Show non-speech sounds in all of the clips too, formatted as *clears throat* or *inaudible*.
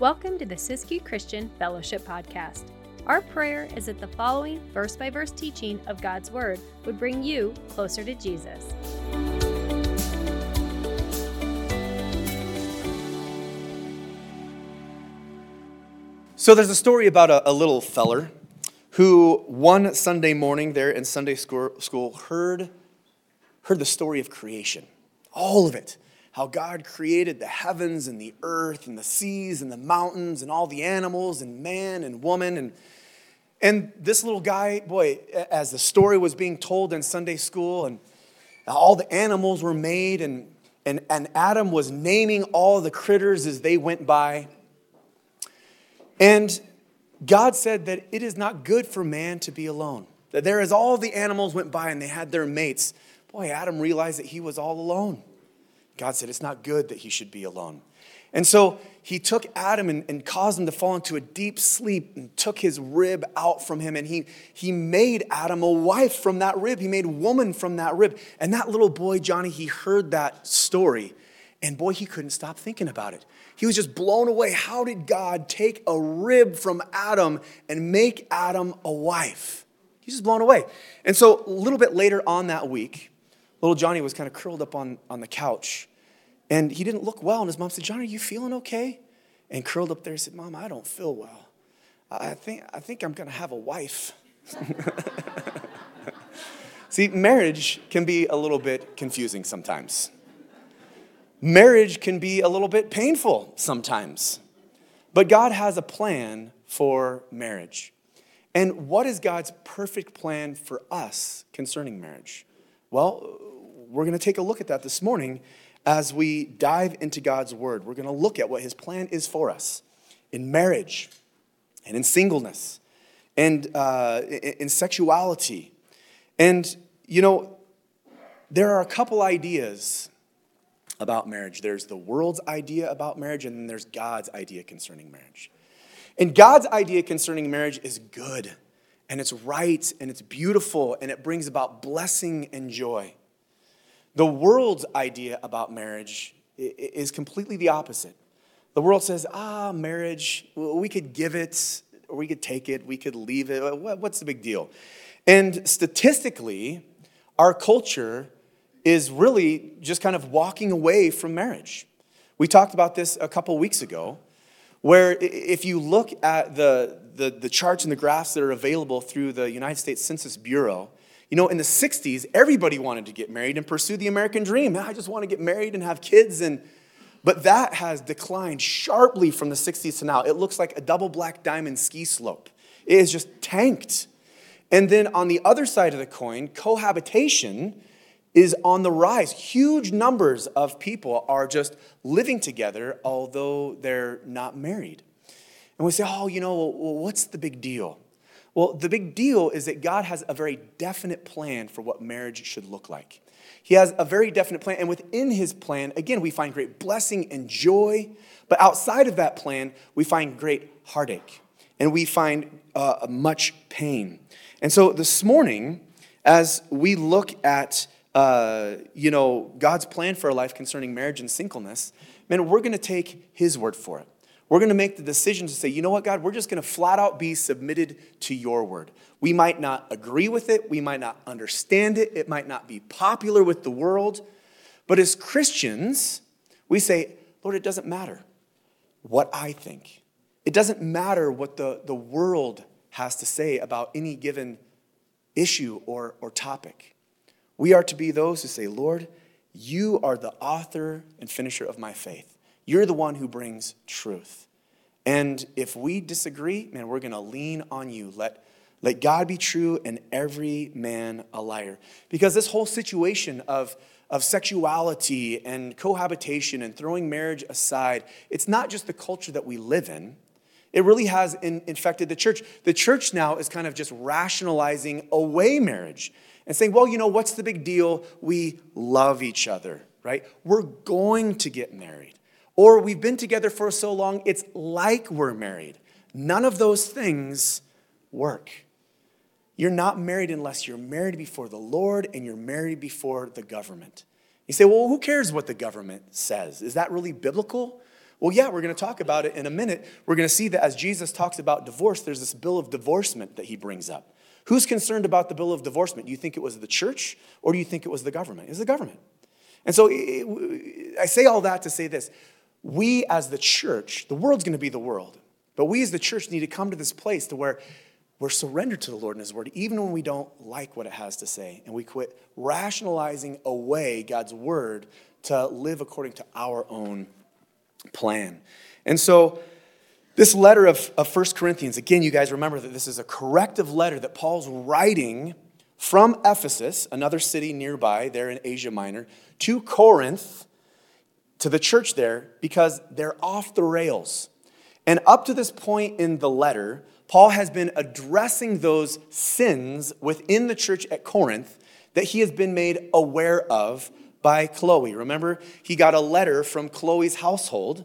Welcome to the Siskiyou Christian Fellowship Podcast. Our prayer is that the following verse by verse teaching of God's Word would bring you closer to Jesus. So there's a story about a, a little feller who one Sunday morning there in Sunday school, school heard, heard the story of creation, all of it. How God created the heavens and the earth and the seas and the mountains and all the animals and man and woman. And, and this little guy, boy, as the story was being told in Sunday school and all the animals were made and, and, and Adam was naming all the critters as they went by. And God said that it is not good for man to be alone. That there, as all the animals went by and they had their mates, boy, Adam realized that he was all alone. God said it's not good that he should be alone. And so he took Adam and, and, caused him to fall into a deep sleep and took his rib out from him. And he, he made Adam a wife from that rib. He made woman from that rib. And that little boy, Johnny, he heard that story. And boy, he couldn't stop thinking about it. He was just blown away. How did God take a rib from Adam and make Adam a wife? He's just blown away. And so a little bit later on that week, little Johnny was kind of curled up on, on the couch and he didn't look well. And his mom said, John, are you feeling okay? And curled up there, he said, Mom, I don't feel well. I think, I think I'm going to have a wife. *laughs* See, marriage can be a little bit confusing sometimes marriage can be a little bit painful sometimes. But God has a plan for marriage. And what is God's perfect plan for us concerning marriage? Well, we're going to take a look at that this morning as we dive into God's word. We're going to look at what his plan is for us in marriage and in singleness and uh, in sexuality. And, you know, there are a couple ideas about marriage. There's the world's idea about marriage, and then there's God's idea concerning marriage. And God's idea concerning marriage is good, and it's right, and it's beautiful, and it brings about blessing and joy. The world's idea about marriage is completely the opposite. The world says, ah, marriage, we could give it, or we could take it, we could leave it. What's the big deal? And statistically, our culture is really just kind of walking away from marriage. We talked about this a couple weeks ago, where if you look at the, the, the, charts and the graphs that are available through the United States Census Bureau, you know, in the 60s, everybody wanted to get married and pursue the American dream. Ah, I just want to get married and have kids. And, but that has declined sharply from the 60s to now. It looks like a double black diamond ski slope. It is just tanked. And then on the other side of the coin, cohabitation is on the rise. Huge numbers of people are just living together, although they're not married. And we say, oh, you know, well, what's the big deal? Well, the big deal is that God has a very definite plan for what marriage should look like. He has a very definite plan, and within his plan, again, we find great blessing and joy. But outside of that plan, we find great heartache and we find uh, much pain. And so this morning, as we look at uh, you know, God's plan for our life concerning marriage and singleness, man, we're going to take His word for it. We're going to make the decision to say, you know what, God, we're just going to flat out be submitted to your word. We might not agree with it, we might not understand it, it might not be popular with the world, but as Christians, we say, Lord, it doesn't matter what I think. It doesn't matter what the, the world has to say about any given issue or, or topic. We are to be those who say, Lord, you are the author and finisher of my faith. You're the one who brings truth. And if we disagree, man, we're going to lean on you. Let, let God be true and every man a liar. Because this whole situation of, of sexuality and cohabitation and throwing marriage aside, it's not just the culture that we live in. It really has in, infected the church. The church now is kind of just rationalizing away marriage and saying, well, you know, what's the big deal? We love each other, right? We're going to get married. Or we've been together for so long, it's like we're married. None of those things work. You're not married unless you're married before the Lord and you're married before the government. You say, well, who cares what the government says? Is that really biblical? Well, yeah, we're going to talk about it in a minute. We're going to see that as Jesus talks about divorce, there's this bill of divorcement that he brings up. Who's concerned about the bill of divorcement? Do you think it was the church or do you think it was the government? It's the government. And so I say all that to say this. We as the church, the world's going to be the world, but we as the church need to come to this place to where we're surrendered to the Lord and His Word, even when we don't like what it has to say. And we quit rationalizing away God's Word to live according to our own plan. And so, this letter of, of 1 Corinthians, again, you guys remember that this is a corrective letter that Paul's writing from Ephesus, another city nearby there in Asia Minor, to Corinth, to the church there, because they're off the rails. And up to this point in the letter, Paul has been addressing those sins within the church at Corinth that he has been made aware of by Chloe. Remember, he got a letter from Chloe's household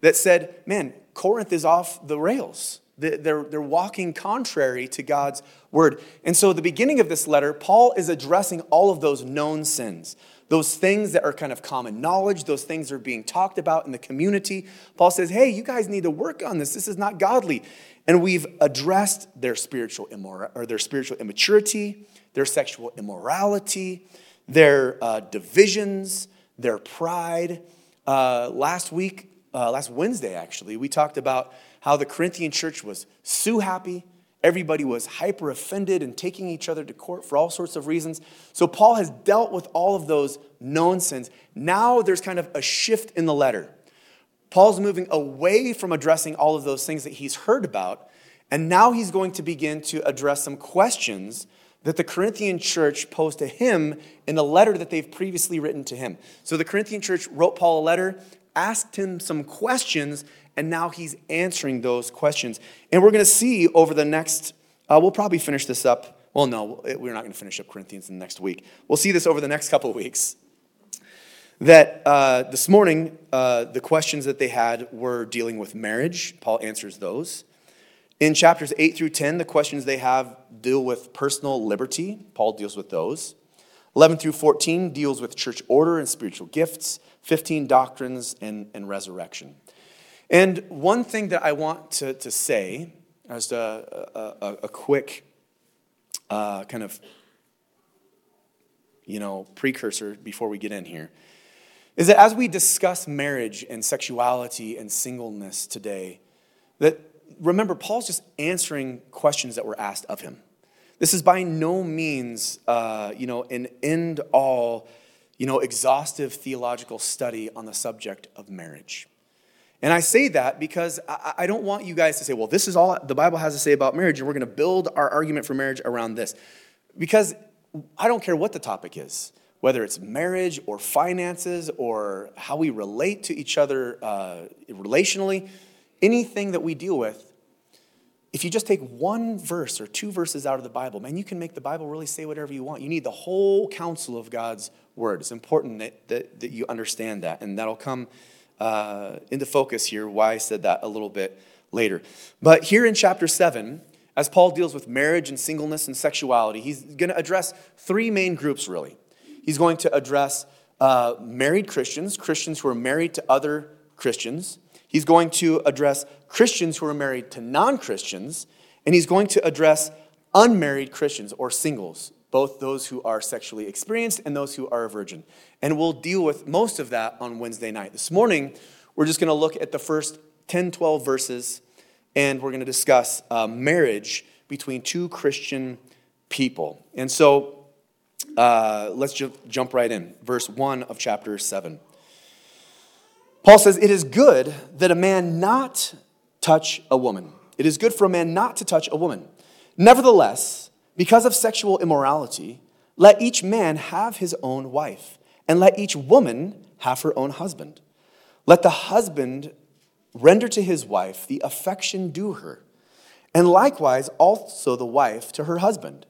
that said, Man, Corinth is off the rails. They're, they're walking contrary to God's word. And so, at the beginning of this letter, Paul is addressing all of those known sins, those things that are kind of common knowledge, those things are being talked about in the community. Paul says, Hey, you guys need to work on this. This is not godly. And we've addressed their spiritual immor- or their spiritual immaturity, their sexual immorality, their uh, divisions, their pride. Uh, last week, uh, last Wednesday actually, we talked about how the Corinthian church was so happy. Everybody was hyper offended and taking each other to court for all sorts of reasons. So Paul has dealt with all of those known sins. Now there's kind of a shift in the letter. Paul's moving away from addressing all of those things that he's heard about, and now he's going to begin to address some questions that the Corinthian church posed to him in a letter that they've previously written to him. So the Corinthian church wrote Paul a letter, asked him some questions, and now he's answering those questions. And we're going to see over the next, uh, we'll probably finish this up. Well, no, we're not going to finish up Corinthians in the next week. We'll see this over the next couple of weeks. That uh, this morning, uh, the questions that they had were dealing with marriage. Paul answers those. In chapters 8 through 10, the questions they have deal with personal liberty. Paul deals with those. 11 through 14 deals with church order and spiritual gifts. 15, doctrines and, and resurrection. And one thing that I want to, to say, as a, a, a quick uh, kind of you know precursor before we get in here, is that as we discuss marriage and sexuality and singleness today, that remember, Paul's just answering questions that were asked of him. This is by no means, uh, you know, an end all, you know, exhaustive theological study on the subject of marriage. And I say that because I don't want you guys to say, well, this is all the Bible has to say about marriage, and we're going to build our argument for marriage around this. Because I don't care what the topic is, whether it's marriage or finances or how we relate to each other uh, relationally, anything that we deal with, if you just take one verse or two verses out of the Bible, man, you can make the Bible really say whatever you want. You need the whole counsel of God's word. It's important that, that, that you understand that, and that'll come uh, into focus here, why I said that a little bit later. But here in chapter 7, as Paul deals with marriage and singleness and sexuality, he's going to address three main groups, really. He's going to address uh, married Christians, Christians who are married to other Christians. He's going to address Christians who are married to non Christians, and he's going to address unmarried Christians or singles, both those who are sexually experienced and those who are a virgin. And we'll deal with most of that on Wednesday night. This morning, we're just going to look at the first 10, 12 verses, and we're going to discuss uh, marriage between two Christian people. And so uh, let's ju- jump right in. Verse 1 of chapter 7. Paul says, It is good that a man not touch a woman. It is good for a man not to touch a woman. Nevertheless, because of sexual immorality, let each man have his own wife, and let each woman have her own husband. Let the husband render to his wife the affection due her, and likewise also the wife to her husband.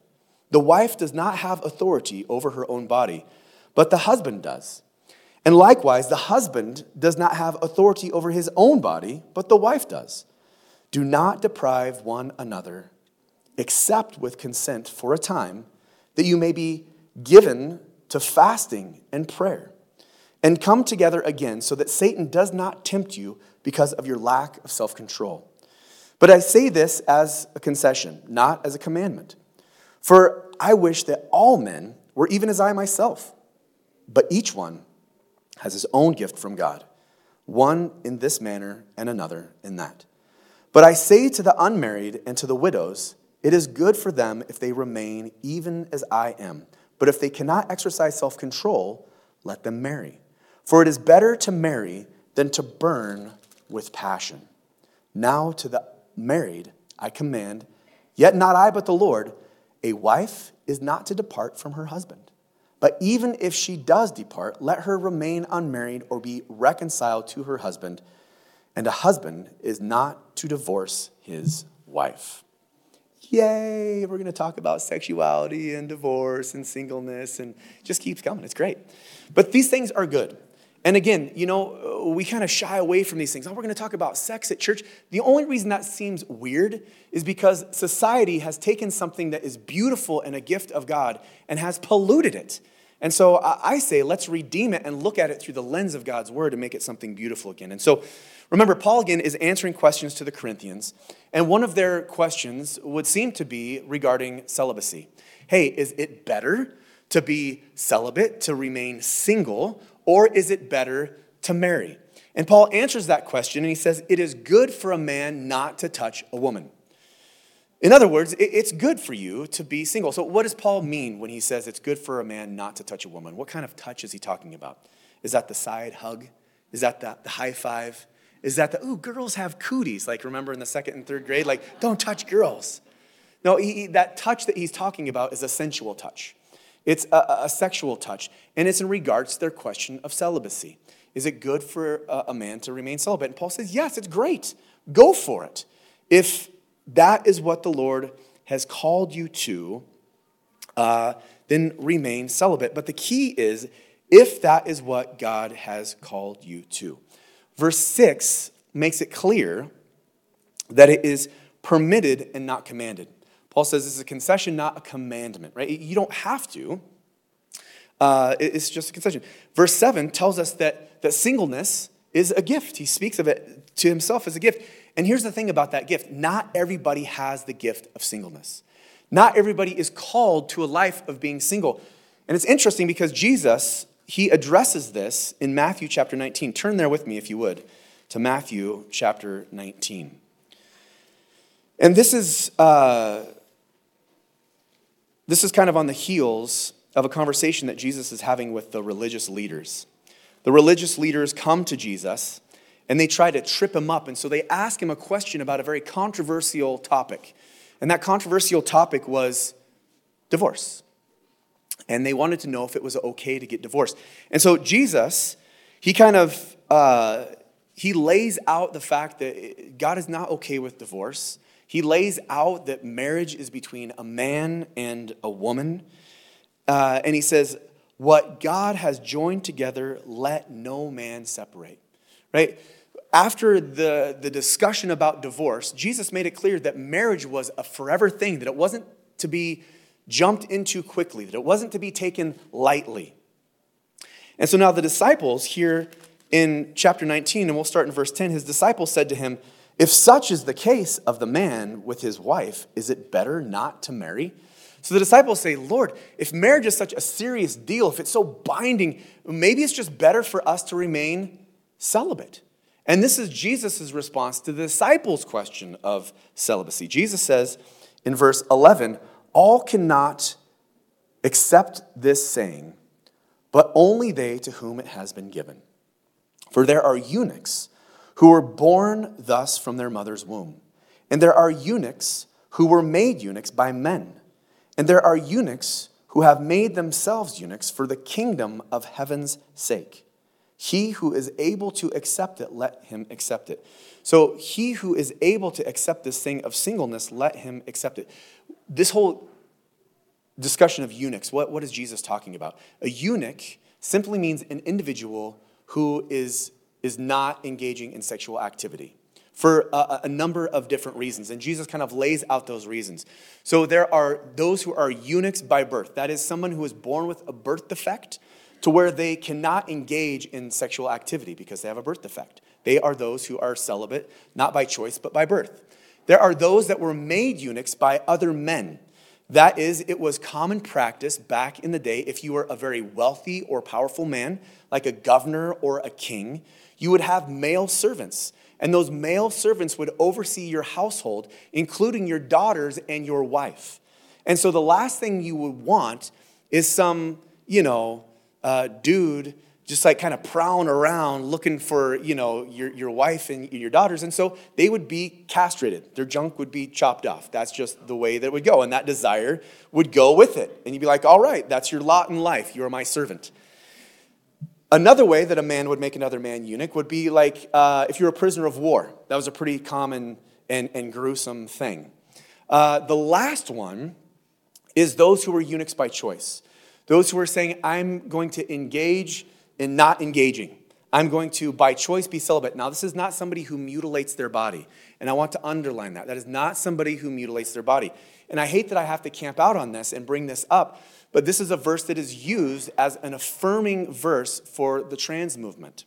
The wife does not have authority over her own body, but the husband does. And likewise, the husband does not have authority over his own body, but the wife does. Do not deprive one another, except with consent for a time, that you may be given to fasting and prayer. and come together again so that Satan does not tempt you because of your lack of self control. But I say this as a concession, not as a commandment. For I wish that all men were even as I myself, but each one has his own gift from God, one in this manner and another in that. But I say to the unmarried and to the widows, it is good for them if they remain even as I am. But if they cannot exercise self control, let them marry. For it is better to marry than to burn with passion. Now to the married I command, yet not I, but the Lord, a wife is not to depart from her husband. But even if she does depart, let her remain unmarried or be reconciled to her husband. And a husband is not to divorce his wife. Yay, we're going to talk about sexuality and divorce and singleness and just keeps coming. It's great. But these things are good. And again, you know, we kind of shy away from these things. Oh, we're going to talk about sex at church. The only reason that seems weird is because society has taken something that is beautiful and a gift of God and has polluted it. And so I say, let's redeem it and look at it through the lens of God's word and make it something beautiful again. And so remember, Paul again is answering questions to the Corinthians. And one of their questions would seem to be regarding celibacy. Hey, is it better to be celibate, to remain single, or is it better to marry? And Paul answers that question and he says, It is good for a man not to touch a woman. In other words, it's good for you to be single. So, what does Paul mean when he says it's good for a man not to touch a woman? What kind of touch is he talking about? Is that the side hug? Is that the, high five? Is that the, ooh, girls have cooties? Like, remember in the second and third grade? Like, don't touch girls. No, he, that touch that he's talking about is a sensual touch. It's a, a, sexual touch, and it's in regards to their question of celibacy. Is it good for a, a man to remain celibate? And Paul says, yes, it's great. Go for it. If that is what the Lord has called you to, uh, then remain celibate. But the key is if that is what God has called you to. Verse 6 makes it clear that it is permitted and not commanded. Paul says this is a concession, not a commandment, right? You don't have to. Uh, it's just a concession. Verse 7 tells us that, that singleness is a gift. He speaks of it to himself as a gift. And here's the thing about that gift not everybody has the gift of singleness. Not everybody is called to a life of being single. And it's interesting because Jesus, he addresses this in Matthew chapter 19. Turn there with me, if you would, to Matthew chapter 19. And this is. Uh, this is kind of on the heels of a conversation that Jesus is having with the religious leaders. The religious leaders come to Jesus and they try to trip him up. And so they ask him a question about a very controversial topic. And that controversial topic was divorce. And they wanted to know if it was okay to get divorced. And so Jesus, he kind of uh, he lays out the fact that God is not okay with divorce. He lays out that marriage is between a man and a woman. Uh, and he says, What God has joined together, let no man separate. Right? After the, the discussion about divorce, Jesus made it clear that marriage was a forever thing, that it wasn't to be jumped into quickly, that it wasn't to be taken lightly. And so now the disciples here in chapter 19, and we'll start in verse 10, his disciples said to him, if such is the case of the man with his wife, is it better not to marry? So the disciples say, Lord, if marriage is such a serious deal, if it's so binding, maybe it's just better for us to remain celibate. And this is Jesus' response to the disciples' question of celibacy. Jesus says in verse 11, All cannot accept this saying, but only they to whom it has been given. For there are eunuchs who were born thus from their mother's womb. And there are eunuchs who were made eunuchs by men. And there are eunuchs who have made themselves eunuchs for the kingdom of heaven's sake. He who is able to accept it, let him accept it. So, he who is able to accept this thing of singleness, let him accept it. This whole discussion of eunuchs, what, what is Jesus talking about? A eunuch simply means an individual who is is not engaging in sexual activity for a, a, number of different reasons. And Jesus kind of lays out those reasons. So there are those who are eunuchs by birth. That is someone who is born with a birth defect. to where they cannot engage in sexual activity because they have a birth defect. They are those who are celibate, not by choice, but by birth. There are those that were made eunuchs by other men. That is, it was common practice back in the day if you were a very wealthy or powerful man, like a governor or a king, you would have male servants. And those male servants would oversee your household, including your daughters and your wife. And so the last thing you would want is some, you know, uh, dude just like kind of prowling around looking for, you know, your, your wife and your daughters. And so they would be castrated. Their junk would be chopped off. That's just the way that would go. And that desire would go with it. And you'd be like, all right, that's your lot in life. You are my servant. Another way that a man would make another man eunuch would be like uh, if you're a prisoner of war. That was a pretty common and, and gruesome thing. Uh, the last one is those who were eunuchs by choice. Those who are saying, I'm going to engage in not engaging. I'm going to, by choice, be celibate. Now, this is not somebody who mutilates their body. And I want to underline that. That is not somebody who mutilates their body. And I hate that I have to camp out on this and bring this up, but this is a verse that is used as an affirming verse for the trans movement.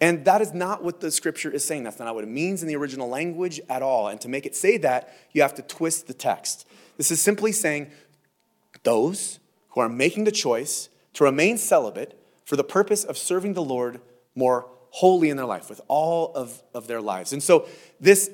And that is not what the scripture is saying. That's not what it means in the original language at all. And to make it say that, you have to twist the text. This is simply saying those who are making the choice to remain celibate for the purpose of serving the Lord more wholly in their life, with all of, of their lives. And so, this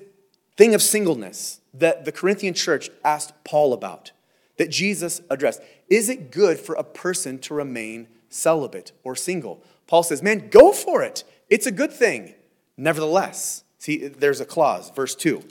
thing of singleness that the Corinthian church asked Paul about, that Jesus addressed, is it good for a person to remain celibate or single? Paul says, man, go for it. It's a good thing. Nevertheless, see, there's a clause, verse 2.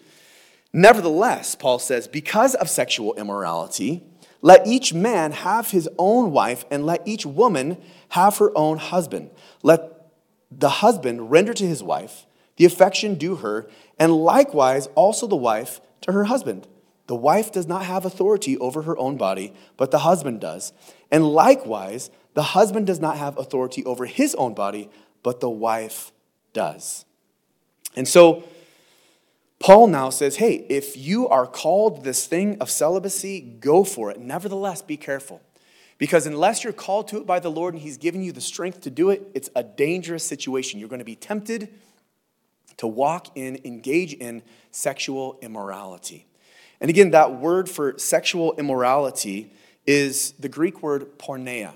Nevertheless, Paul says, because of sexual immorality, let each man have his own wife, and let each woman have her own husband. Let the husband render to his wife the affection due her, and likewise also the wife to her husband. The wife does not have authority over her own body, but the husband does. And likewise, the husband does not have authority over his own body, but the wife does. And so, Paul now says, hey, if you are called this thing of celibacy, go for it. Nevertheless, be careful. Because unless you're called to it by the Lord and He's given you the strength to do it, it's a dangerous situation. You're going to be tempted to walk in, engage in sexual immorality. And again, that word for sexual immorality is the Greek word porneia.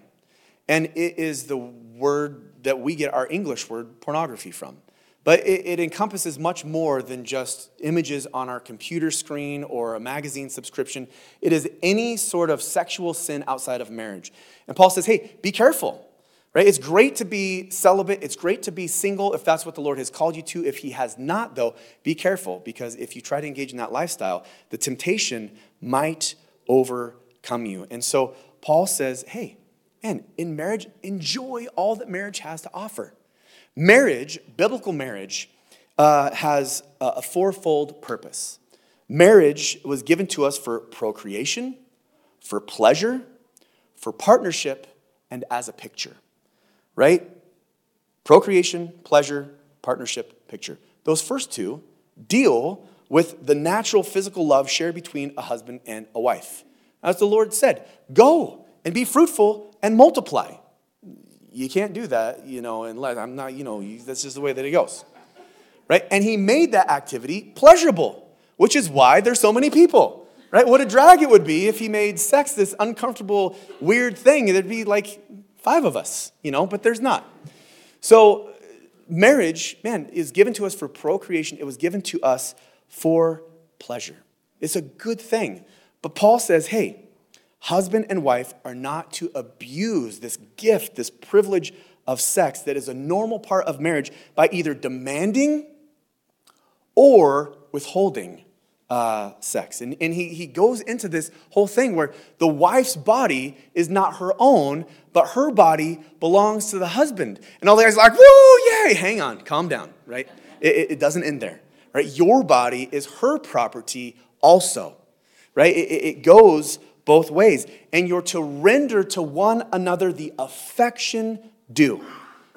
And it is the word that we get our English word pornography from. But it, it, encompasses much more than just images on our computer screen or a magazine subscription. It is any sort of sexual sin outside of marriage. And Paul says, hey, be careful, right? It's great to be celibate. It's great to be single if that's what the Lord has called you to. If He has not, though, be careful because if you try to engage in that lifestyle, the temptation might overcome you. And so Paul says, hey, man, in marriage, enjoy all that marriage has to offer. Marriage, biblical marriage, uh, has a fourfold purpose. Marriage was given to us for procreation, for pleasure, for partnership, and as a picture, right? Procreation, pleasure, partnership, picture. Those first two deal with the natural physical love shared between a husband and a wife. As the Lord said, go and be fruitful and multiply you can't do that, you know, unless I'm not, you know, that's just the way that it goes. Right? And he made that activity pleasurable, which is why there's so many people. Right? What a drag it would be if he made sex this uncomfortable, weird thing. There'd be like five of us, you know, but there's not. So, marriage, man, is given to us for procreation, it was given to us for pleasure. It's a good thing. But Paul says, hey, Husband and wife are not to abuse this gift, this privilege of sex that is a normal part of marriage by either demanding or withholding uh, sex. And, and he, he goes into this whole thing where the wife's body is not her own, but her body belongs to the husband. And all the guys are like, woo, yay, hang on, calm down, right? It, it doesn't end there, right? Your body is her property also, right? It, it goes both ways. And you're to render to one another the affection due.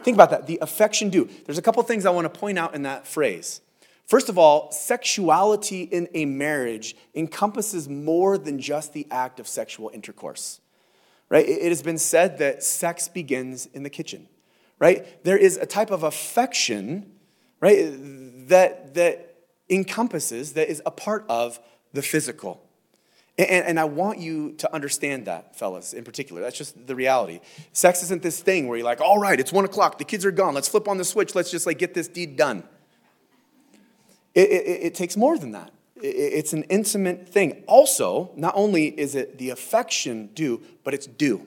Think about that, the affection due. There's a couple things I want to point out in that phrase. First of all, sexuality in a marriage encompasses more than just the act of sexual intercourse. right? It has been said that sex begins in the kitchen, right? There is a type of affection, right, that, that encompasses, that is a part of the physical. And, and, I want you to understand that, fellas, in particular. That's just the reality. Sex isn't this thing where you're like, all right, it's one o'clock, the kids are gone, let's flip on the switch, let's just like get this deed done. It, it, it takes more than that. It, it's an intimate thing. Also, not only is it the affection due, but it's due.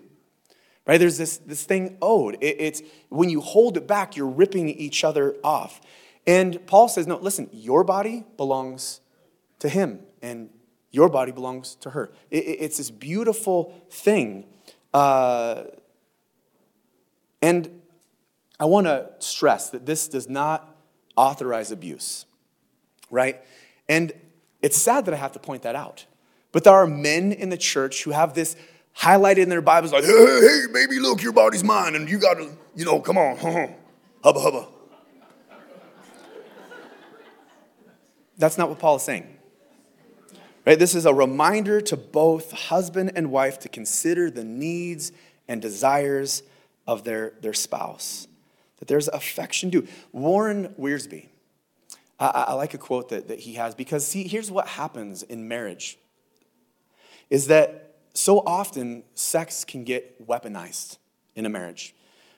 Right? There's this, this thing owed. it's when you hold it back, you're ripping each other off. And Paul says, no, listen, your body belongs to him, and your body belongs to her. It, it's this beautiful thing. Uh, and I want to stress that this does not authorize abuse, right? And it's sad that I have to point that out. But there are men in the church who have this highlighted in their Bibles like, hey, hey, baby, look, your body's mine, and you got to, you know, come on, *laughs* hubba, hubba. That's not what Paul is saying. Right? This is a reminder to both husband and wife to consider the needs and desires of their, their spouse. That there's affection due. Warren Wiersbe, I, I like a quote that, that he has because see, here's what happens in marriage is that so often sex can get weaponized in a marriage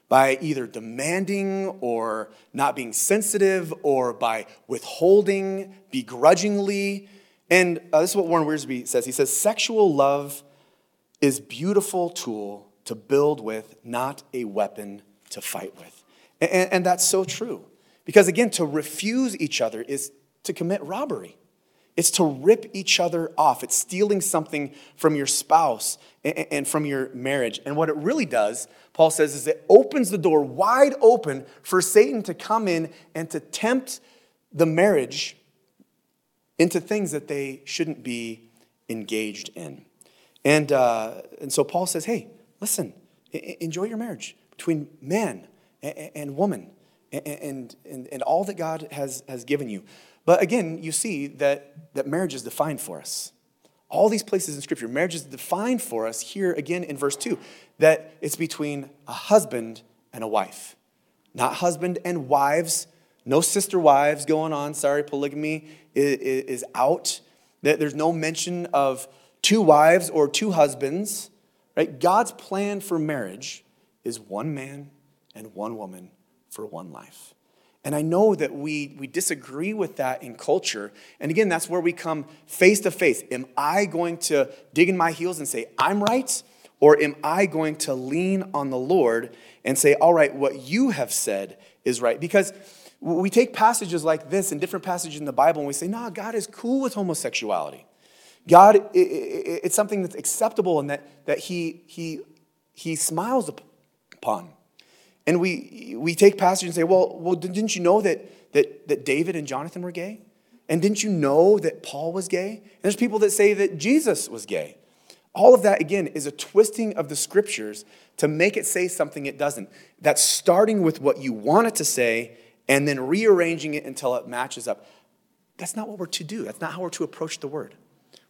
by either demanding or not being sensitive or by withholding begrudgingly and uh, this is what Warren Wiersbe says. He says, sexual love is beautiful tool to build with, not a weapon to fight with. And, and that's so true. Because again, to refuse each other is to commit robbery. It's to rip each other off. It's stealing something from your spouse and from your marriage. And what it really does, Paul says, is it opens the door wide open for Satan to come in and to tempt the marriage into things that they shouldn't be engaged in. And, uh, and so Paul says, hey, listen, enjoy your marriage between man and woman and, and, and all that God has, has given you. But again, you see that, that marriage is defined for us. All these places in Scripture, marriage is defined for us here again in verse 2 that it's between a husband and a wife. Not husband and wives, no sister wives going on. Sorry, polygamy is out. That there's no mention of two wives or two husbands. Right? God's plan for marriage is one man and one woman for one life. And I know that we, we disagree with that in culture. And again, that's where we come face to face. Am I going to dig in my heels and say, I'm right? Or am I going to lean on the Lord and say, all right, what you have said is right? Because we take passages like this and different passages in the Bible and we say, nah, God is cool with homosexuality. God, it's something that's acceptable and that, that he, he, he smiles upon. And we, we take passages and say, well, well, didn't you know that, that, that David and Jonathan were gay? And didn't you know that Paul was gay? And there's people that say that Jesus was gay. All of that, again, is a twisting of the scriptures to make it say something it doesn't. That's starting with what you want it to say and then rearranging it until it matches up. That's not what we're to do. That's not how we're to approach the word.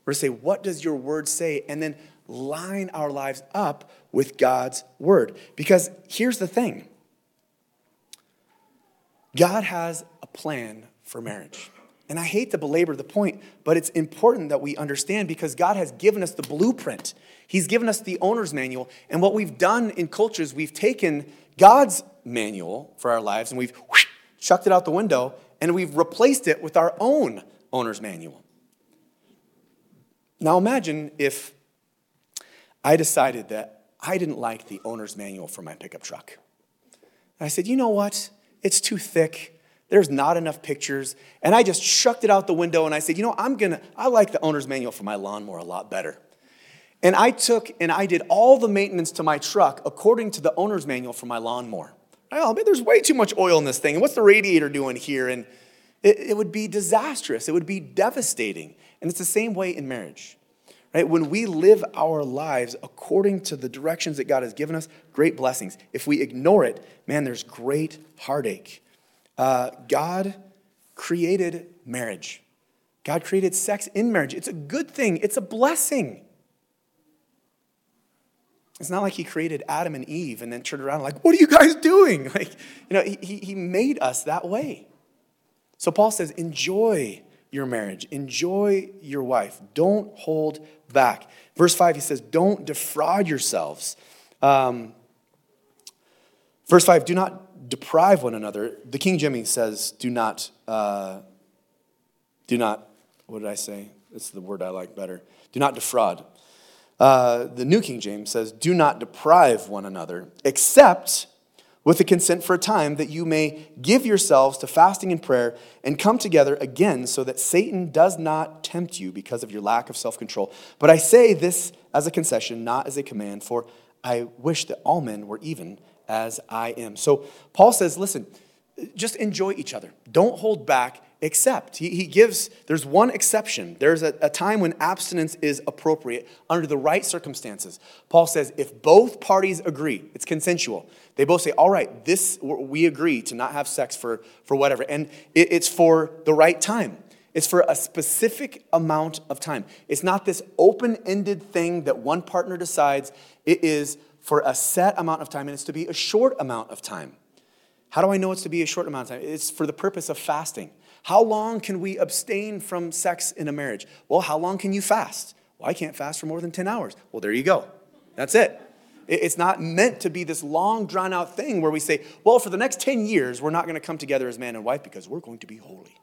We're to say, what does your word say? And then line our lives up with God's word. Because here's the thing God has a plan for marriage. And I hate to belabor the point, but it's important that we understand because God has given us the blueprint. He's given us the owner's manual. And what we've done in cultures, we've taken God's manual for our lives and we've whoosh, chucked it out the window, and we've replaced it with our own owner's manual. Now imagine if I decided that I didn't like the owner's manual for my pickup truck. I said, you know what? It's too thick. There's not enough pictures. And I just chucked it out the window and I said, you know, I'm gonna, I like the owner's manual for my lawnmower a lot better. And I took and I did all the maintenance to my truck according to the owner's manual for my lawnmower oh, man, there's way too much oil in this thing. And what's the radiator doing here? And it, it would be disastrous. It would be devastating. And it's the same way in marriage. Right? When we live our lives according to the directions that God has given us, great blessings. If we ignore it, man, there's great heartache. Uh, God created marriage. God created sex in marriage. It's a good thing, it's a blessing. It's not like he created Adam and Eve and then turned around like, what are you guys doing? *laughs* Like, you know, he, he made us that way. So Paul says, enjoy your marriage, enjoy your wife. Don't hold back. Verse 5, he says, don't defraud yourselves. Um, verse 5, do not deprive one another. The King Jimmy says, do not, uh, do not, what did I say? It's the word I like better. Do not defraud. Uh, the New King James says, Do not deprive one another, except with the consent for a time, that you may give yourselves to fasting and prayer and come together again, so that Satan does not tempt you because of your lack of self control. But I say this as a concession, not as a command, for I wish that all men were even as I am. So Paul says, Listen, just enjoy each other. Don't hold back except. He, he gives, there's one exception. There's a, a time when abstinence is appropriate under the right circumstances. Paul says if both parties agree, it's consensual. They both say, all right, this, we agree to not have sex for, for whatever. And it, it's for the right time. It's for a specific amount of time. It's not this open ended thing that one partner decides. It is for a set amount of time, and it's to be a short amount of time. How do I know it's to be a short amount of time? It's for the purpose of fasting. How long can we abstain from sex in a marriage? Well, how long can you fast? Well, I can't fast for more than 10 hours. Well, there you go. That's it. It's not meant to be this long, drawn out thing where we say, well, for the next 10 years, we're not going to come together as man and wife because we're going to be holy.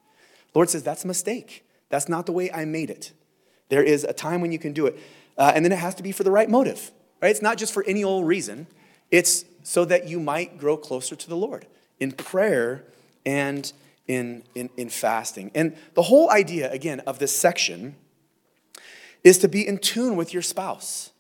Lord says, that's a mistake. That's not the way I made it. There is a time when you can do it. Uh, and then it has to be for the right motive, right? It's not just for any old reason, it's so that you might grow closer to the Lord in prayer and in, in, in fasting. And the whole idea, again, of this section is to be in tune with your spouse,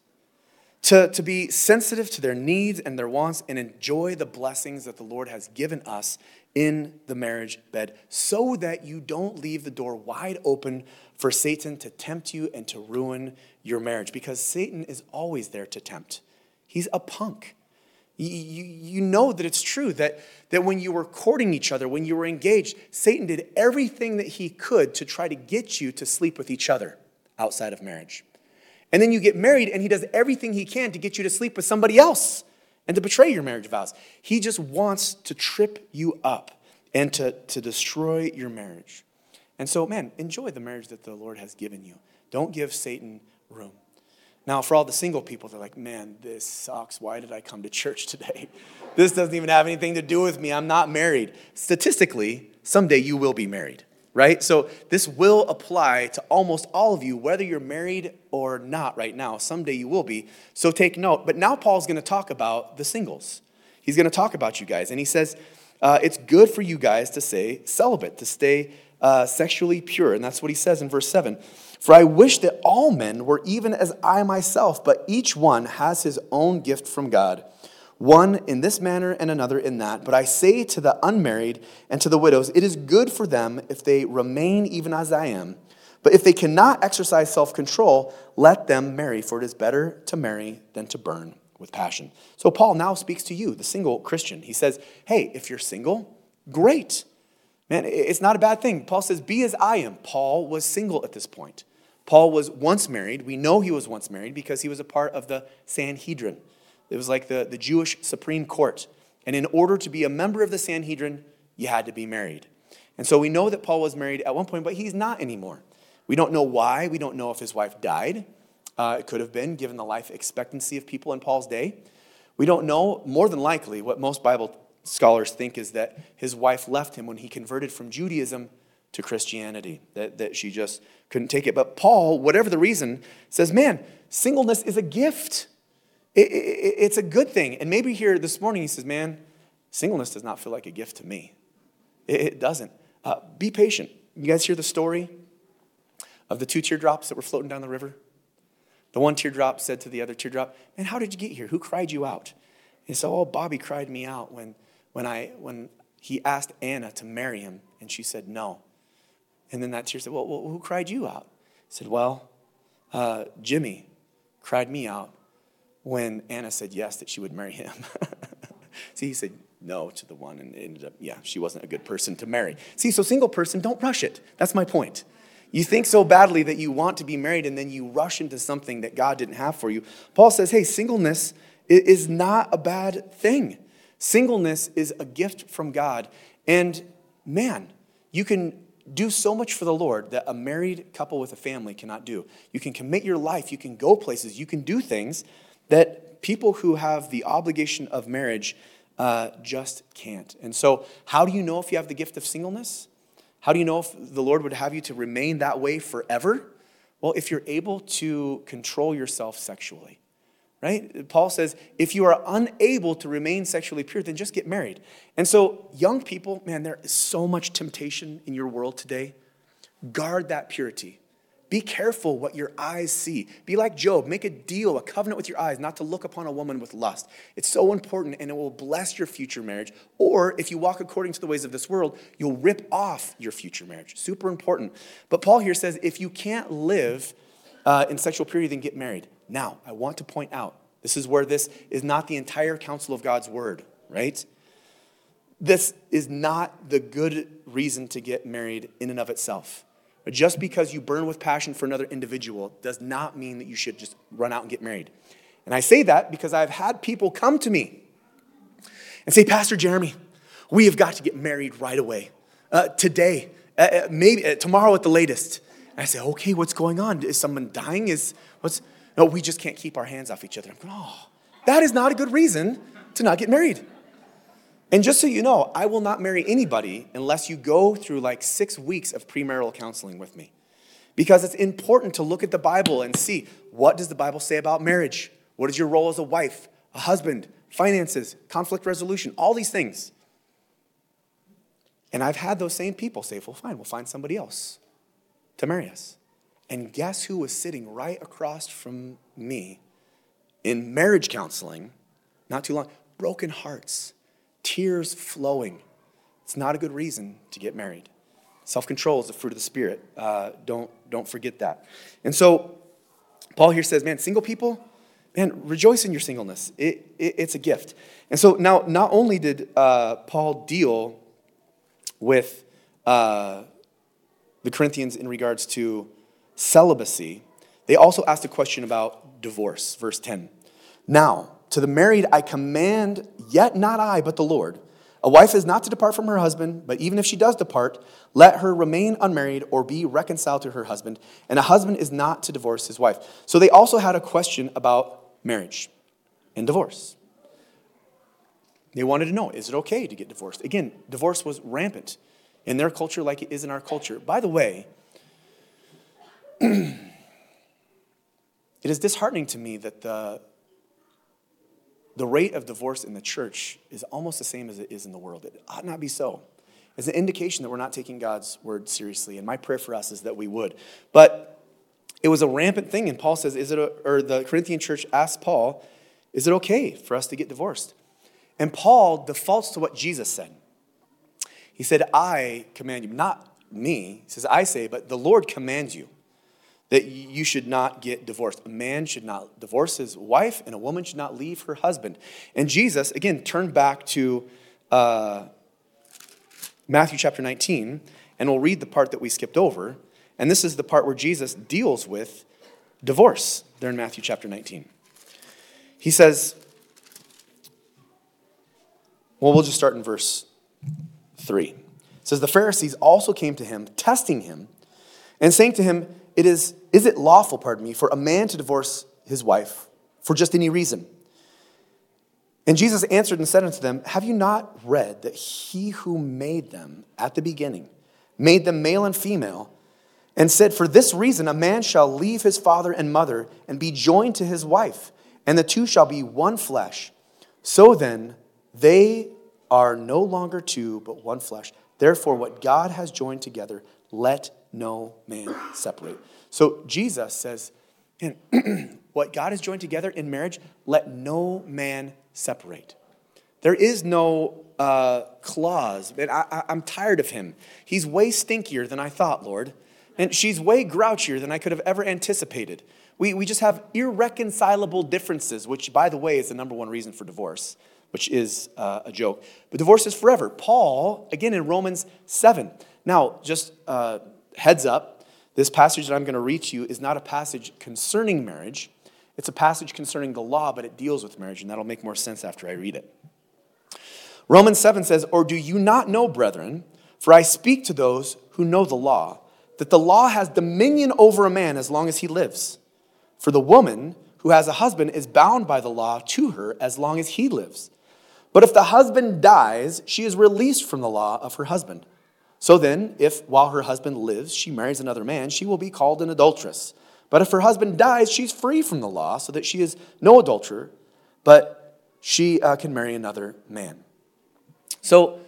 to, to be sensitive to their needs and their wants, and enjoy the blessings that the Lord has given us in the marriage bed so that you don't leave the door wide open for Satan to tempt you and to ruin your marriage because Satan is always there to tempt. He's a punk. You, you know that it's true that, that when you were courting each other, when you were engaged, Satan did everything that he could to try to get you to sleep with each other outside of marriage. And then you get married, and he does everything he can to get you to sleep with somebody else and to betray your marriage vows. He just wants to trip you up and to, to destroy your marriage. And so, man, enjoy the marriage that the Lord has given you. Don't give Satan room. Now, for all the single people, they're like, man, this sucks. Why did I come to church today? *laughs* This doesn't even have anything to do with me. I'm not married. Statistically, someday you will be married, right? So this will apply to almost all of you, whether you're married or not right now. Someday you will be. So take note. But now Paul's going to talk about the singles. He's going to talk about you guys. And he says, uh, it's good for you guys to stay celibate, to stay uh, sexually pure. And that's what he says in verse 7. For I wish that all men were even as I myself, but each one has his own gift from God, one in this manner and another in that. But I say to the unmarried and to the widows, it is good for them if they remain even as I am. But if they cannot exercise self control, let them marry, for it is better to marry than to burn with passion. So Paul now speaks to you, the single Christian. He says, Hey, if you're single, great. Man, it's not a bad thing. Paul says, Be as I am. Paul was single at this point. Paul was once married. We know he was once married because he was a part of the Sanhedrin. It was like the, the Jewish Supreme Court. And in order to be a member of the Sanhedrin, you had to be married. And so we know that Paul was married at one point, but he's not anymore. We don't know why. We don't know if his wife died. Uh, it could have been, given the life expectancy of people in Paul's day. We don't know, more than likely, what most Bible scholars think is that his wife left him when he converted from Judaism to Christianity, that, that she just couldn't take it. But Paul, whatever the reason, says, man, singleness is a gift. It, it, it's a good thing. And maybe here this morning he says, man, singleness does not feel like a gift to me. It, it doesn't. Uh, be patient. You guys hear the story of the two teardrops that were floating down the river? The one teardrop said to the other teardrop, Man, how did you get here? Who cried you out? And so, oh, Bobby cried me out when, when, I, when he asked Anna to marry him, and she said no. And then that tear said, well, who cried you out? He said, Well, uh, Jimmy cried me out when Anna said yes, that she would marry him. *laughs* See, he said no to the one, and ended up, yeah, she wasn't a good person to marry. See, so single person, don't rush it. That's my point. You think so badly that you want to be married and then you rush into something that God didn't have for you. Paul says, hey, singleness is not a bad thing. Singleness is a gift from God. And man, you can do so much for the Lord that a married couple with a family cannot do. You can commit your life, you can go places, you can do things that people who have the obligation of marriage uh, just can't. And so, how do you know if you have the gift of singleness? How do you know if the Lord would have you to remain that way forever? Well, if you're able to control yourself sexually, right? Paul says, if you are unable to remain sexually pure, then just get married. And so, young people, man, there is so much temptation in your world today. Guard that purity. Be careful what your eyes see. Be like Job. Make a deal, a covenant with your eyes, not to look upon a woman with lust. It's so important and it will bless your future marriage. Or if you walk according to the ways of this world, you'll rip off your future marriage. Super important. But Paul here says if you can't live uh, in sexual purity, then get married. Now, I want to point out this is where this is not the entire counsel of God's word, right? This is not the good reason to get married in and of itself. Just because you burn with passion for another individual does not mean that you should just run out and get married. And I say that because I've had people come to me and say, Pastor Jeremy, we have got to get married right away. Uh, today, uh, uh maybe uh, tomorrow at the latest. And I say, okay, what's going on? Is someone dying? Is what's no, we just can't keep our hands off each other. I'm going, oh, that is not a good reason to not get married. And just so you know, I will not marry anybody unless you go through like six weeks of premarital counseling with me. Because it's important to look at the Bible and see what does the Bible say about marriage? What is your role as a wife, a husband, finances, conflict resolution, all these things. And I've had those same people say, well, fine, we'll find somebody else to marry us. And guess who was sitting right across from me in marriage counseling not too long? Broken hearts tears flowing. It's not a good reason to get married. Self control is the fruit of the Spirit. Uh, don't, don't forget that. And so, Paul here says, man, single people, man, rejoice in your singleness. It, it, it's a gift. And so, now, not only did uh, Paul deal with uh, the Corinthians in regards to celibacy, they also asked a question about divorce, verse 10. Now, to the married, I command, yet not I, but the Lord. A wife is not to depart from her husband, but even if she does depart, let her remain unmarried or be reconciled to her husband. And a husband is not to divorce his wife. So they also had a question about marriage and divorce. They wanted to know is it okay to get divorced? Again, divorce was rampant in their culture like it is in our culture. By the way, *clears throat* it is disheartening to me that the the rate of divorce in the church is almost the same as it is in the world. It ought not be so. It's an indication that we're not taking God's word seriously. And my prayer for us is that we would. But it was a rampant thing. And Paul says, is it, a, or the Corinthian church asked Paul, is it okay for us to get divorced? And Paul defaults to what Jesus said. He said, I command you, not me. He says, I say, but the Lord commands you that you should not get divorced. A man should not divorce his wife, and a woman should not leave her husband. And Jesus, again, turn back to uh, Matthew chapter 19, and we'll read the part that we skipped over. And this is the part where Jesus deals with divorce there in Matthew chapter 19. He says, well, we'll just start in verse 3. It says, The Pharisees also came to him, testing him, and saying to him, it is, is it lawful, pardon me, for a man to divorce his wife for just any reason? And Jesus answered and said unto them, Have you not read that he who made them at the beginning made them male and female, and said, For this reason a man shall leave his father and mother and be joined to his wife, and the two shall be one flesh. So then, they are no longer two, but one flesh. Therefore, what God has joined together, let no man separate. So Jesus says, *clears throat* what God has joined together in marriage, let no man separate. There is no uh, clause. And I, am tired of him. He's way stinkier than I thought, Lord. And she's way grouchier than I could have ever anticipated. We, we just have irreconcilable differences, which, by the way, is the number one reason for divorce, which is uh, a joke. But divorce is forever. Paul, again in Romans 7. Now, just uh, heads up, This passage that I'm going to read to you is not a passage concerning marriage. It's a passage concerning the law, but it deals with marriage, and that'll make more sense after I read it. Romans 7 says, Or do you not know, brethren, for I speak to those who know the law, that the law has dominion over a man as long as he lives. For the woman who has a husband is bound by the law to her as long as he lives. But if the husband dies, she is released from the law of her husband. So then, if while her husband lives, she marries another man, she will be called an adulteress. But if her husband dies, she's free from the law, so that she is no adulterer, but she uh, can marry another man. So,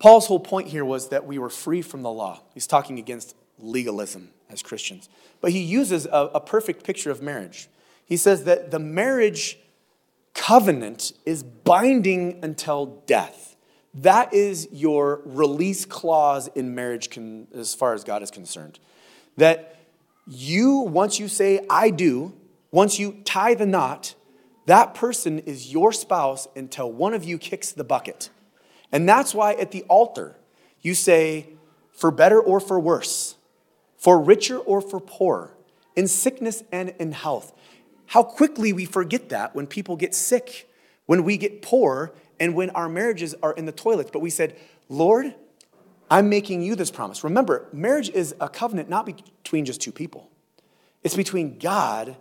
Paul's whole point here was that we were free from the law. He's talking against legalism as Christians. But he uses a, a perfect picture of marriage. He says that the marriage covenant is binding until death. That is your release clause in marriage con- as far as God is concerned. That you, once you say, I do, once you tie the knot, that person is your spouse until one of you kicks the bucket. And that's why at the altar, you say, for better or for worse, for richer or for poorer, in sickness and in health. How quickly we forget that when people get sick, when we get poor, and when our marriages are in the toilets. But we said, Lord, I'm making you this promise. Remember, marriage is a covenant not between just two people, it's between God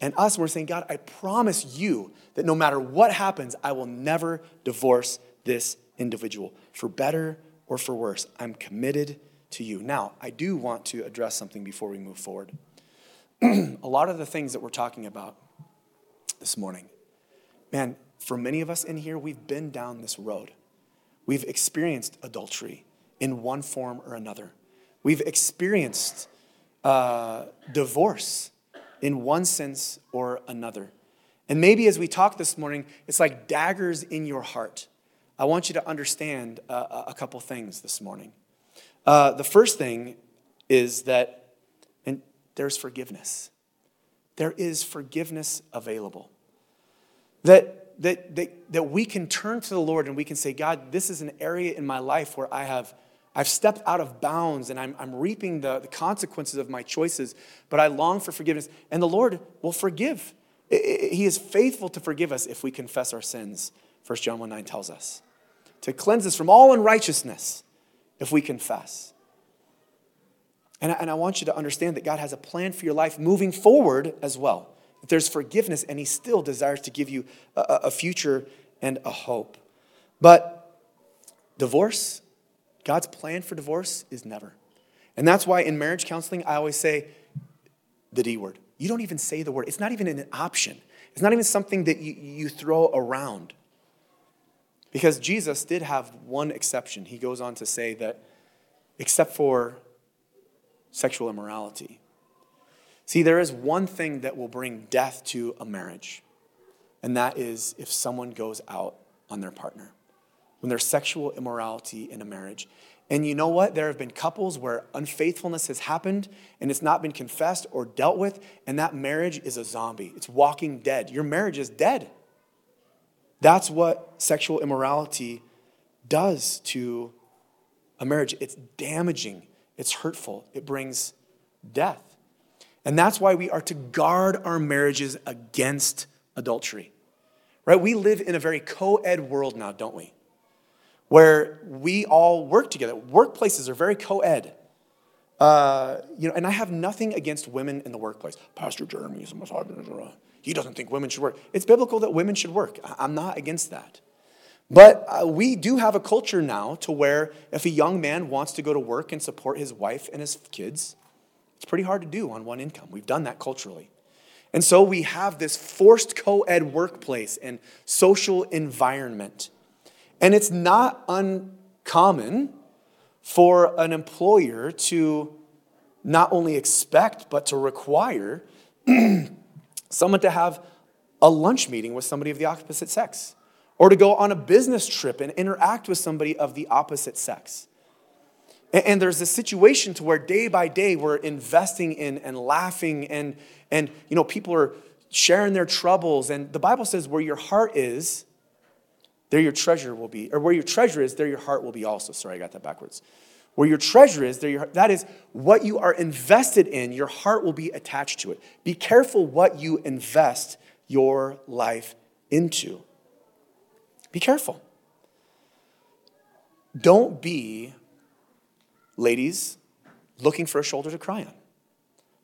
and us. We're saying, God, I promise you that no matter what happens, I will never divorce this individual, for better or for worse. I'm committed to you. Now, I do want to address something before we move forward. *clears throat* a lot of the things that we're talking about this morning, man, for many of us in here, we've been down this road. We've experienced adultery in one form or another. We've experienced uh, divorce in one sense or another. And maybe as we talk this morning, it's like daggers in your heart. I want you to understand uh, a couple things this morning. Uh, the first thing is that and there's forgiveness. There is forgiveness available. That, that, that, that we can turn to the Lord and we can say, God, this is an area in my life where I have I've stepped out of bounds and I'm, I'm reaping the, the consequences of my choices, but I long for forgiveness. And the Lord will forgive. He is faithful to forgive us if we confess our sins, 1 John 1 9 tells us, to cleanse us from all unrighteousness if we confess. And I, and I want you to understand that God has a plan for your life moving forward as well. There's forgiveness, and He still desires to give you a, a future and a hope. But divorce, God's plan for divorce is never. And that's why in marriage counseling, I always say the D word. You don't even say the word, it's not even an option. It's not even something that you, you throw around. Because Jesus did have one exception. He goes on to say that, except for sexual immorality. See, there is one thing that will bring death to a marriage, and that is if someone goes out on their partner, when there's sexual immorality in a marriage. And you know what? There have been couples where unfaithfulness has happened and it's not been confessed or dealt with, and that marriage is a zombie. It's walking dead. Your marriage is dead. That's what sexual immorality does to a marriage. It's damaging, it's hurtful, it brings death. And that's why we are to guard our marriages against adultery. Right? We live in a very co ed world now, don't we? Where we all work together. Workplaces are very co ed. Uh, you know, and I have nothing against women in the workplace. Pastor Jeremy is a misogynist he doesn't think women should work. It's biblical that women should work. I'm not against that. But uh, we do have a culture now to where if a young man wants to go to work and support his wife and his kids, it's pretty hard to do on one income. We've done that culturally. And so we have this forced co ed workplace and social environment. And it's not uncommon for an employer to not only expect, but to require *clears throat* someone to have a lunch meeting with somebody of the opposite sex, or to go on a business trip and interact with somebody of the opposite sex. And, there's a situation to where day by day we're investing in and laughing and and you know people are sharing their troubles and the Bible says where your heart is there your treasure will be or where your treasure is there your heart will be also sorry I got that backwards Where your treasure is, there your, that is what you are invested in. Your heart will be attached to it. Be careful what you invest your life into. Be careful. Don't be, ladies, looking for a shoulder to cry on.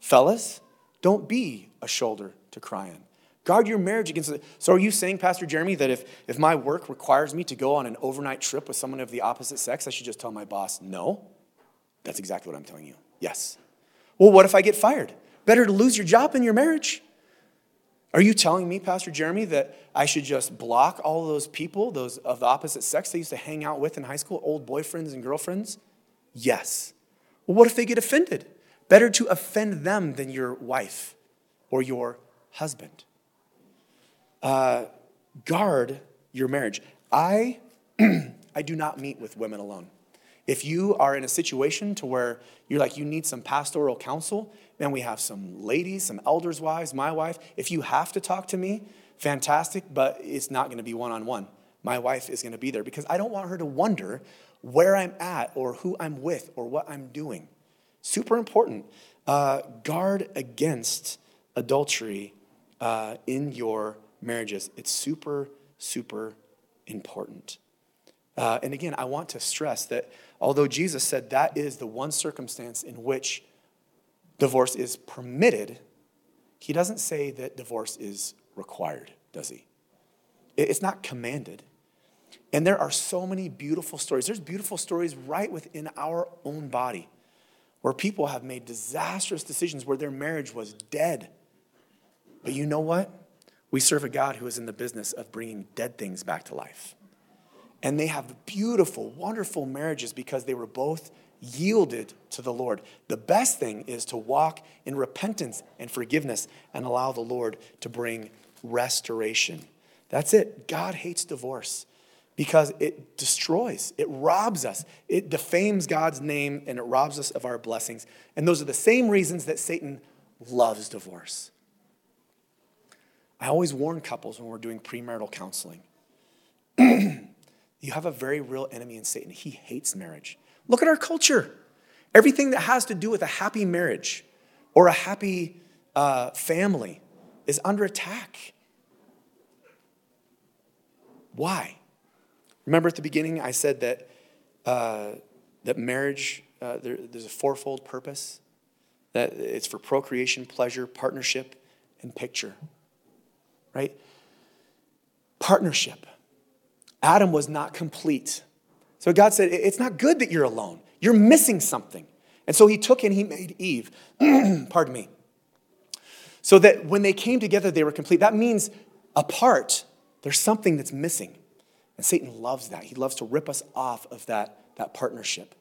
Fellas, don't be a shoulder to cry on. Guard your marriage against it. So, are you saying, Pastor Jeremy, that if, if my work requires me to go on an overnight trip with someone of the opposite sex, I should just tell my boss no? That's exactly what I'm telling you. Yes. Well, what if I get fired? Better to lose your job than your marriage. Are you telling me, Pastor Jeremy, that I should just block all those people, those of the opposite sex I used to hang out with in high school, old boyfriends and girlfriends? Yes. Well, what if they get offended? Better to offend them than your wife or your husband uh, guard your marriage. I, *clears throat* I do not meet with women alone. If you are in a situation to where you're like, you need some pastoral counsel, then we have some ladies, some elders' wives, my wife. If you have to talk to me, fantastic, but it's not going to be one on one. My wife is going to be there because I don't want her to wonder where I'm at or who I'm with or what I'm doing. Super important. Uh, guard against adultery uh, in your marriages. It's super, super important. Uh, and again, I want to stress that although Jesus said that is the one circumstance in which divorce is permitted, he doesn't say that divorce is required, does he? It's not commanded. And there are so many beautiful stories. There's beautiful stories right within our own body where people have made disastrous decisions where their marriage was dead. But you know what? We serve a God who is in the business of bringing dead things back to life. And they have beautiful, wonderful marriages because they were both yielded to the Lord. The best thing is to walk in repentance and forgiveness and allow the Lord to bring restoration. That's it. God hates divorce because it destroys, it robs us, it defames God's name, and it robs us of our blessings. And those are the same reasons that Satan loves divorce. I always warn couples when we're doing premarital counseling. *clears throat* you have a very real enemy in Satan. He hates marriage. Look at our culture. Everything that has to do with a happy marriage or a happy uh, family is under attack. Why? Remember at the beginning, I said that, uh, that marriage, uh, there, there's a fourfold purpose that it's for procreation, pleasure, partnership, and picture right? Partnership. Adam was not complete. So God said, It's not good that you're alone. You're missing something. And so he took and he made Eve, *clears throat* pardon me, so that when they came together, they were complete. That means apart, there's something that's missing. And Satan loves that. He loves to rip us off of that, that partnership.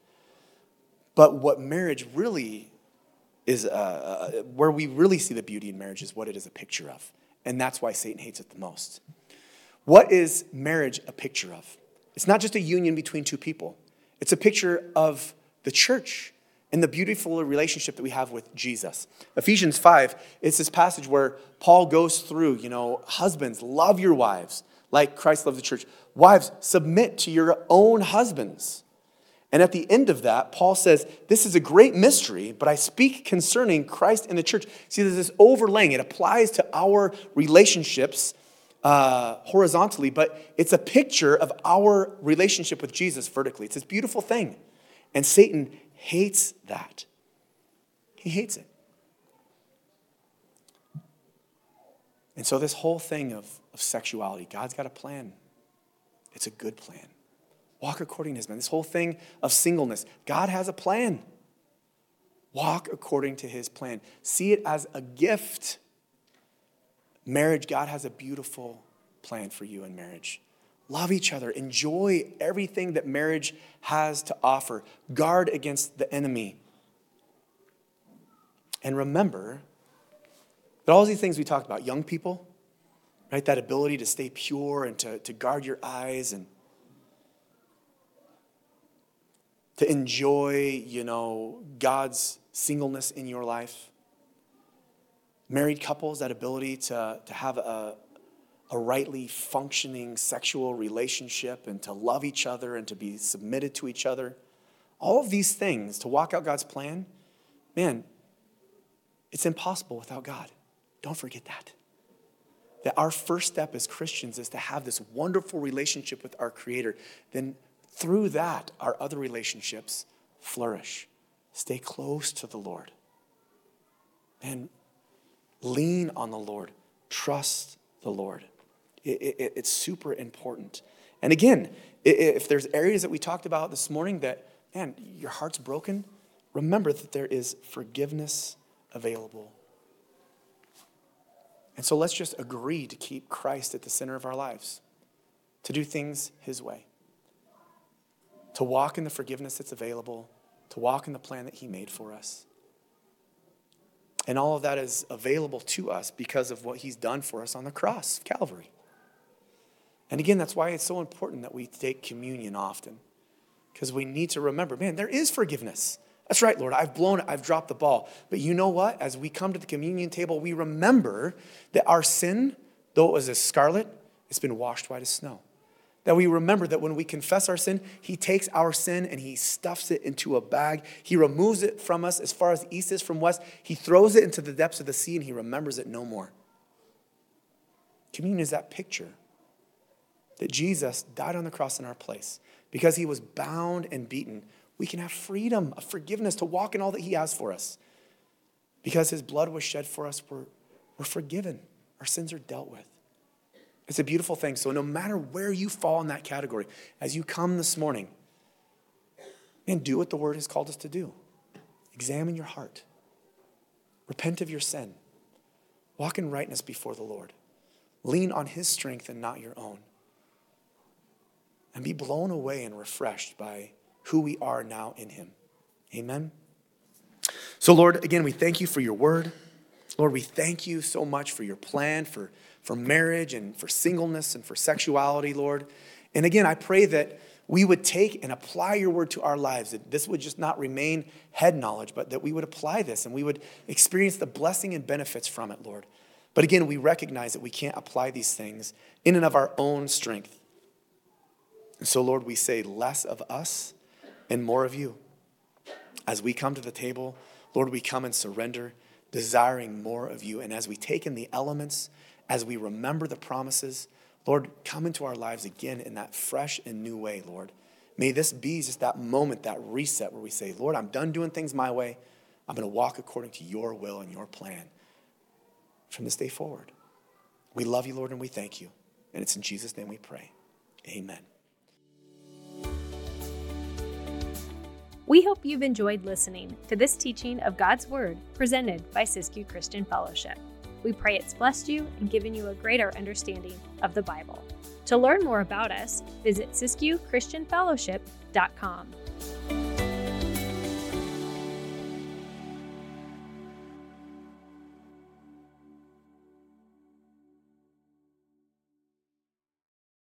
But what marriage really is, uh, uh where we really see the beauty in marriage is what it is a picture of. And that's why Satan hates it the most. What is marriage a picture of? It's not just a union between two people, it's a picture of the church and the beautiful relationship that we have with Jesus. Ephesians 5, it's this passage where Paul goes through, you know, husbands, love your wives like Christ loved the church. Wives, submit to your own husbands and at the end of that, Paul says, This is a great mystery, but I speak concerning Christ and the church. See, there's this overlaying. It applies to our relationships uh, horizontally, but it's a picture of our relationship with Jesus vertically. It's this beautiful thing. And Satan hates that. He hates it. And so, this whole thing of, of sexuality, God's got a plan. It's a good plan. Walk according to his plan. This whole thing of singleness, God has a plan. Walk according to his plan. See it as a gift. Marriage, God has a beautiful plan for you in marriage. Love each other. Enjoy everything that marriage has to offer. Guard against the enemy. And remember that all these things we talked about, young people, right? That ability to stay pure and to, to guard your eyes and to enjoy, you know, God's singleness in your life. Married couples, that ability to, to have a, a rightly functioning sexual relationship and to love each other and to be submitted to each other. All of these things to walk out God's plan, man, it's impossible without God. Don't forget that. That our first step as Christians is to have this wonderful relationship with our Creator. Then through that, our other relationships flourish. Stay close to the Lord. And lean on the Lord. Trust the Lord. It, it, it's super important. And again, if there's areas that we talked about this morning that, man, your heart's broken, remember that there is forgiveness available. And so let's just agree to keep Christ at the center of our lives, to do things His way, to walk in the forgiveness that's available, to walk in the plan that He made for us. And all of that is available to us because of what He's done for us on the cross, Calvary. And again, that's why it's so important that we take communion often, because we need to remember man, there is forgiveness. That's right, Lord. I've blown it. I've dropped the ball. But you know what? As we come to the communion table, we remember that our sin, though it was as scarlet, it's been washed white as snow. That we remember that when we confess our sin, He takes our sin and He stuffs it into a bag. He removes it from us as far as east is from west. He throws it into the depths of the sea and He remembers it no more. Communion is that picture that Jesus died on the cross in our place because He was bound and beaten we can have freedom of forgiveness to walk in all that He has for us. Because His blood was shed for us, we're, we're forgiven. Our sins are dealt with. It's a beautiful thing. So, no matter where you fall in that category, as you come this morning, man, do what the Word has called us to do. Examine your heart, repent of your sin, walk in rightness before the Lord, lean on His strength and not your own, and be blown away and refreshed by who we are now in Him. Amen. So, Lord, again, we thank you for your word. Lord, we thank you so much for your plan for, for marriage and for singleness and for sexuality, Lord. And again, I pray that we would take and apply your word to our lives, that this would just not remain head knowledge, but that we would apply this and we would experience the blessing and benefits from it, Lord. But again, we recognize that we can't apply these things in and of our own strength. And so, Lord, we say less of us and more of you. As we come to the table, Lord, we come and surrender, desiring more of you. And as we take in the elements, as we remember the promises, Lord, come into our lives again in that fresh and new way, Lord. May this be just that moment, that reset where we say, Lord, I'm done doing things my way. I'm going to walk according to your will and your plan from this day forward. We love you, Lord, and we thank you. And it's in Jesus' name we pray. Amen. We hope you've enjoyed listening to this teaching of God's Word presented by Siskiyou Christian Fellowship. We pray it's blessed you and given you a greater understanding of the Bible. To learn more about us, visit SiskiyouChristianFellowship.com.